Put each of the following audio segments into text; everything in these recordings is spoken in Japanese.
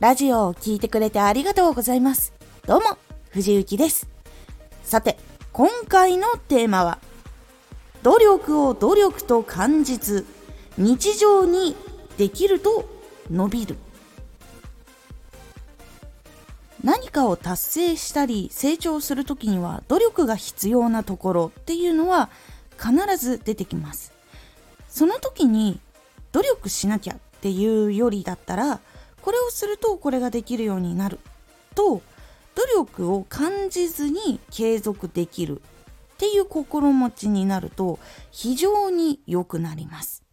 ラジオを聴いてくれてありがとうございます。どうも、藤幸です。さて、今回のテーマは、努力を努力と感じず、日常にできると伸びる。何かを達成したり成長する時には努力が必要なところっていうのは必ず出てきます。その時に努力しなきゃっていうよりだったらこれをするとこれができるようになると努力を感じずに継続できるっていう心持ちになると非常に良くなります。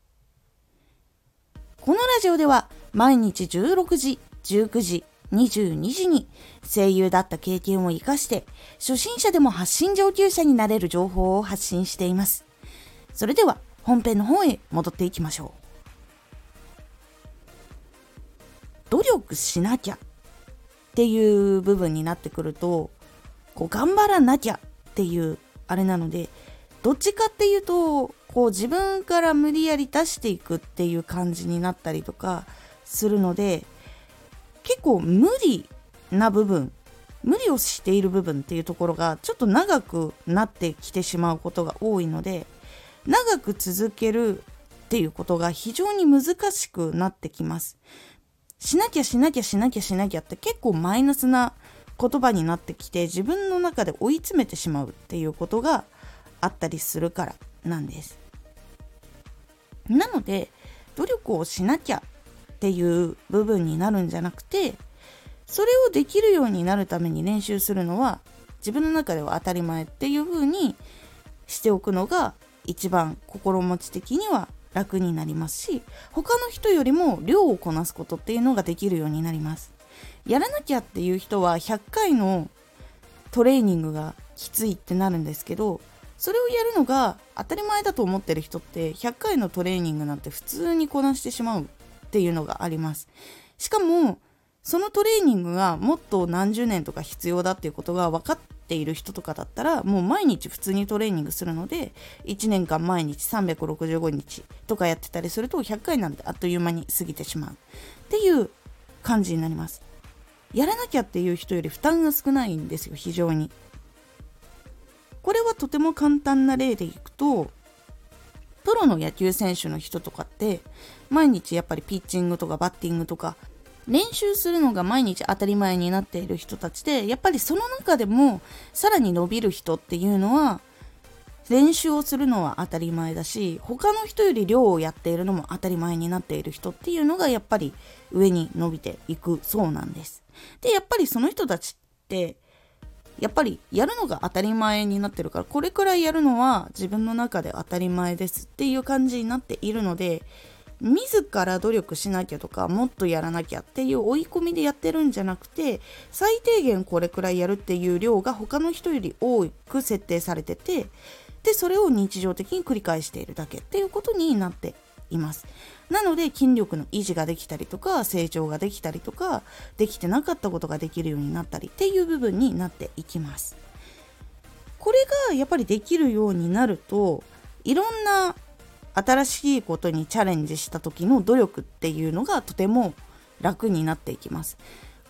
このラジオでは毎日16時19時22時に声優だった経験を活かして初心者でも発信上級者になれる情報を発信しています。それでは本編の方へ戻っていきましょう。努力しなきゃっていう部分になってくるとこう頑張らなきゃっていうあれなのでどっちかっていうとこう自分から無理やり出していくっていう感じになったりとかするので結構無理な部分無理をしている部分っていうところがちょっと長くなってきてしまうことが多いので長く続けるっていうことが非常に難しくなってきます。しなきゃしなきゃしなきゃしなきゃって結構マイナスな言葉になってきて自分の中で追い詰めてしまうっていうことがあったりするからなんです。なので努力をしなきゃっていう部分になるんじゃなくてそれをできるようになるために練習するのは自分の中では当たり前っていう風にしておくのが一番心持ち的には楽になりますし他の人よりも量をこなすことっていうのができるようになります。やらなきゃっていう人は100回のトレーニングがきついってなるんですけどそれをやるのが当たり前だと思ってる人って100回のトレーニングなんて普通にこなしてしまうっていうのがあります。しかもそのトレーニングがもっと何十年とか必要だっていうことが分かっている人とかだったらもう毎日普通にトレーニングするので1年間毎日365日とかやってたりすると100回なんてあっという間に過ぎてしまうっていう感じになります。やらなきゃっていう人より負担が少ないんですよ非常に。これはとても簡単な例でいくとプロの野球選手の人とかって毎日やっぱりピッチングとかバッティングとか練習するのが毎日当たり前になっている人たちでやっぱりその中でもさらに伸びる人っていうのは練習をするのは当たり前だし他の人より量をやっているのも当たり前になっている人っていうのがやっぱり上に伸びていくそうなんです。でやっぱりその人たちってやっぱりやるのが当たり前になってるからこれくらいやるのは自分の中で当たり前ですっていう感じになっているので自ら努力しなきゃとかもっとやらなきゃっていう追い込みでやってるんじゃなくて最低限これくらいやるっていう量が他の人より多く設定されててでそれを日常的に繰り返しているだけっていうことになっています。なので筋力の維持ができたりとか成長ができたりとかできてなかったことができるようになったりっていう部分になっていきます。これがやっぱりできるようになるといろんな新しいことにチャレンジした時の努力っていうのがとても楽になっていきます。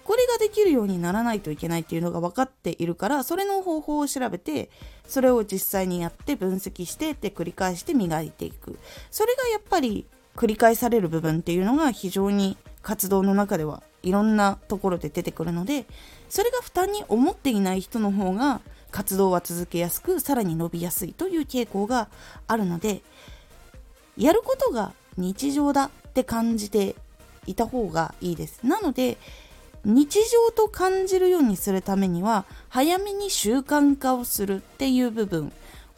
これができるようにならないといけないっていうのが分かっているからそれの方法を調べてそれを実際にやって分析してって繰り返して磨いていくそれがやっぱり繰り返される部分っていうのが非常に活動の中ではいろんなところで出てくるのでそれが負担に思っていない人の方が活動は続けやすくさらに伸びやすいという傾向があるのでやることが日常だって感じていた方がいいです。なので日常と感じるようにするためには早めに習慣化をするっていう部分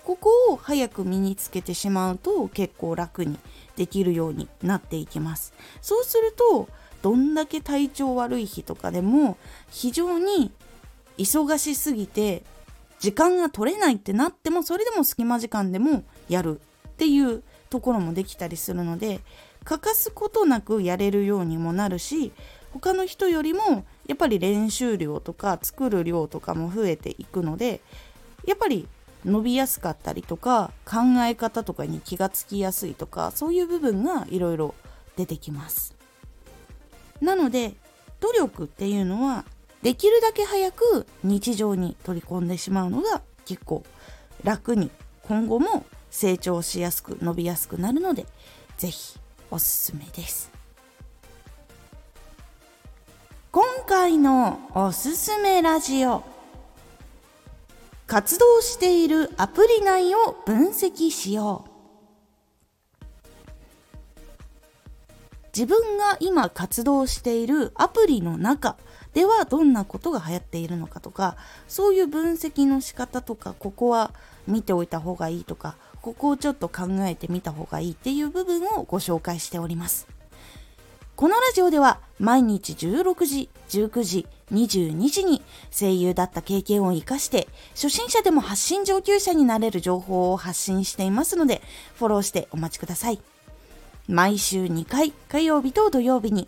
ここを早く身につけてしまうと結構楽にできるようになっていきますそうするとどんだけ体調悪い日とかでも非常に忙しすぎて時間が取れないってなってもそれでも隙間時間でもやるっていうところもできたりするので欠かすことなくやれるようにもなるし他の人よりもやっぱり練習量とか作る量とかも増えていくのでやっぱり伸びやすかったりとか考え方とかに気がつきやすいとかそういう部分がいろいろ出てきます。なので努力っていうのはできるだけ早く日常に取り込んでしまうのが結構楽に今後も成長しやすく伸びやすくなるので是非おすすめです。今回のおすすめラジオ活動しているアプリ内を分析しよう。自分が今活動しているアプリの中ではどんなことが流行っているのかとかそういう分析の仕方とかここは見ておいた方がいいとかここをちょっと考えてみた方がいいっていう部分をご紹介しておりますこのラジオでは毎日16時19時22時に声優だった経験を活かして初心者でも発信上級者になれる情報を発信していますのでフォローしてお待ちください。毎週2回火曜日と土曜日に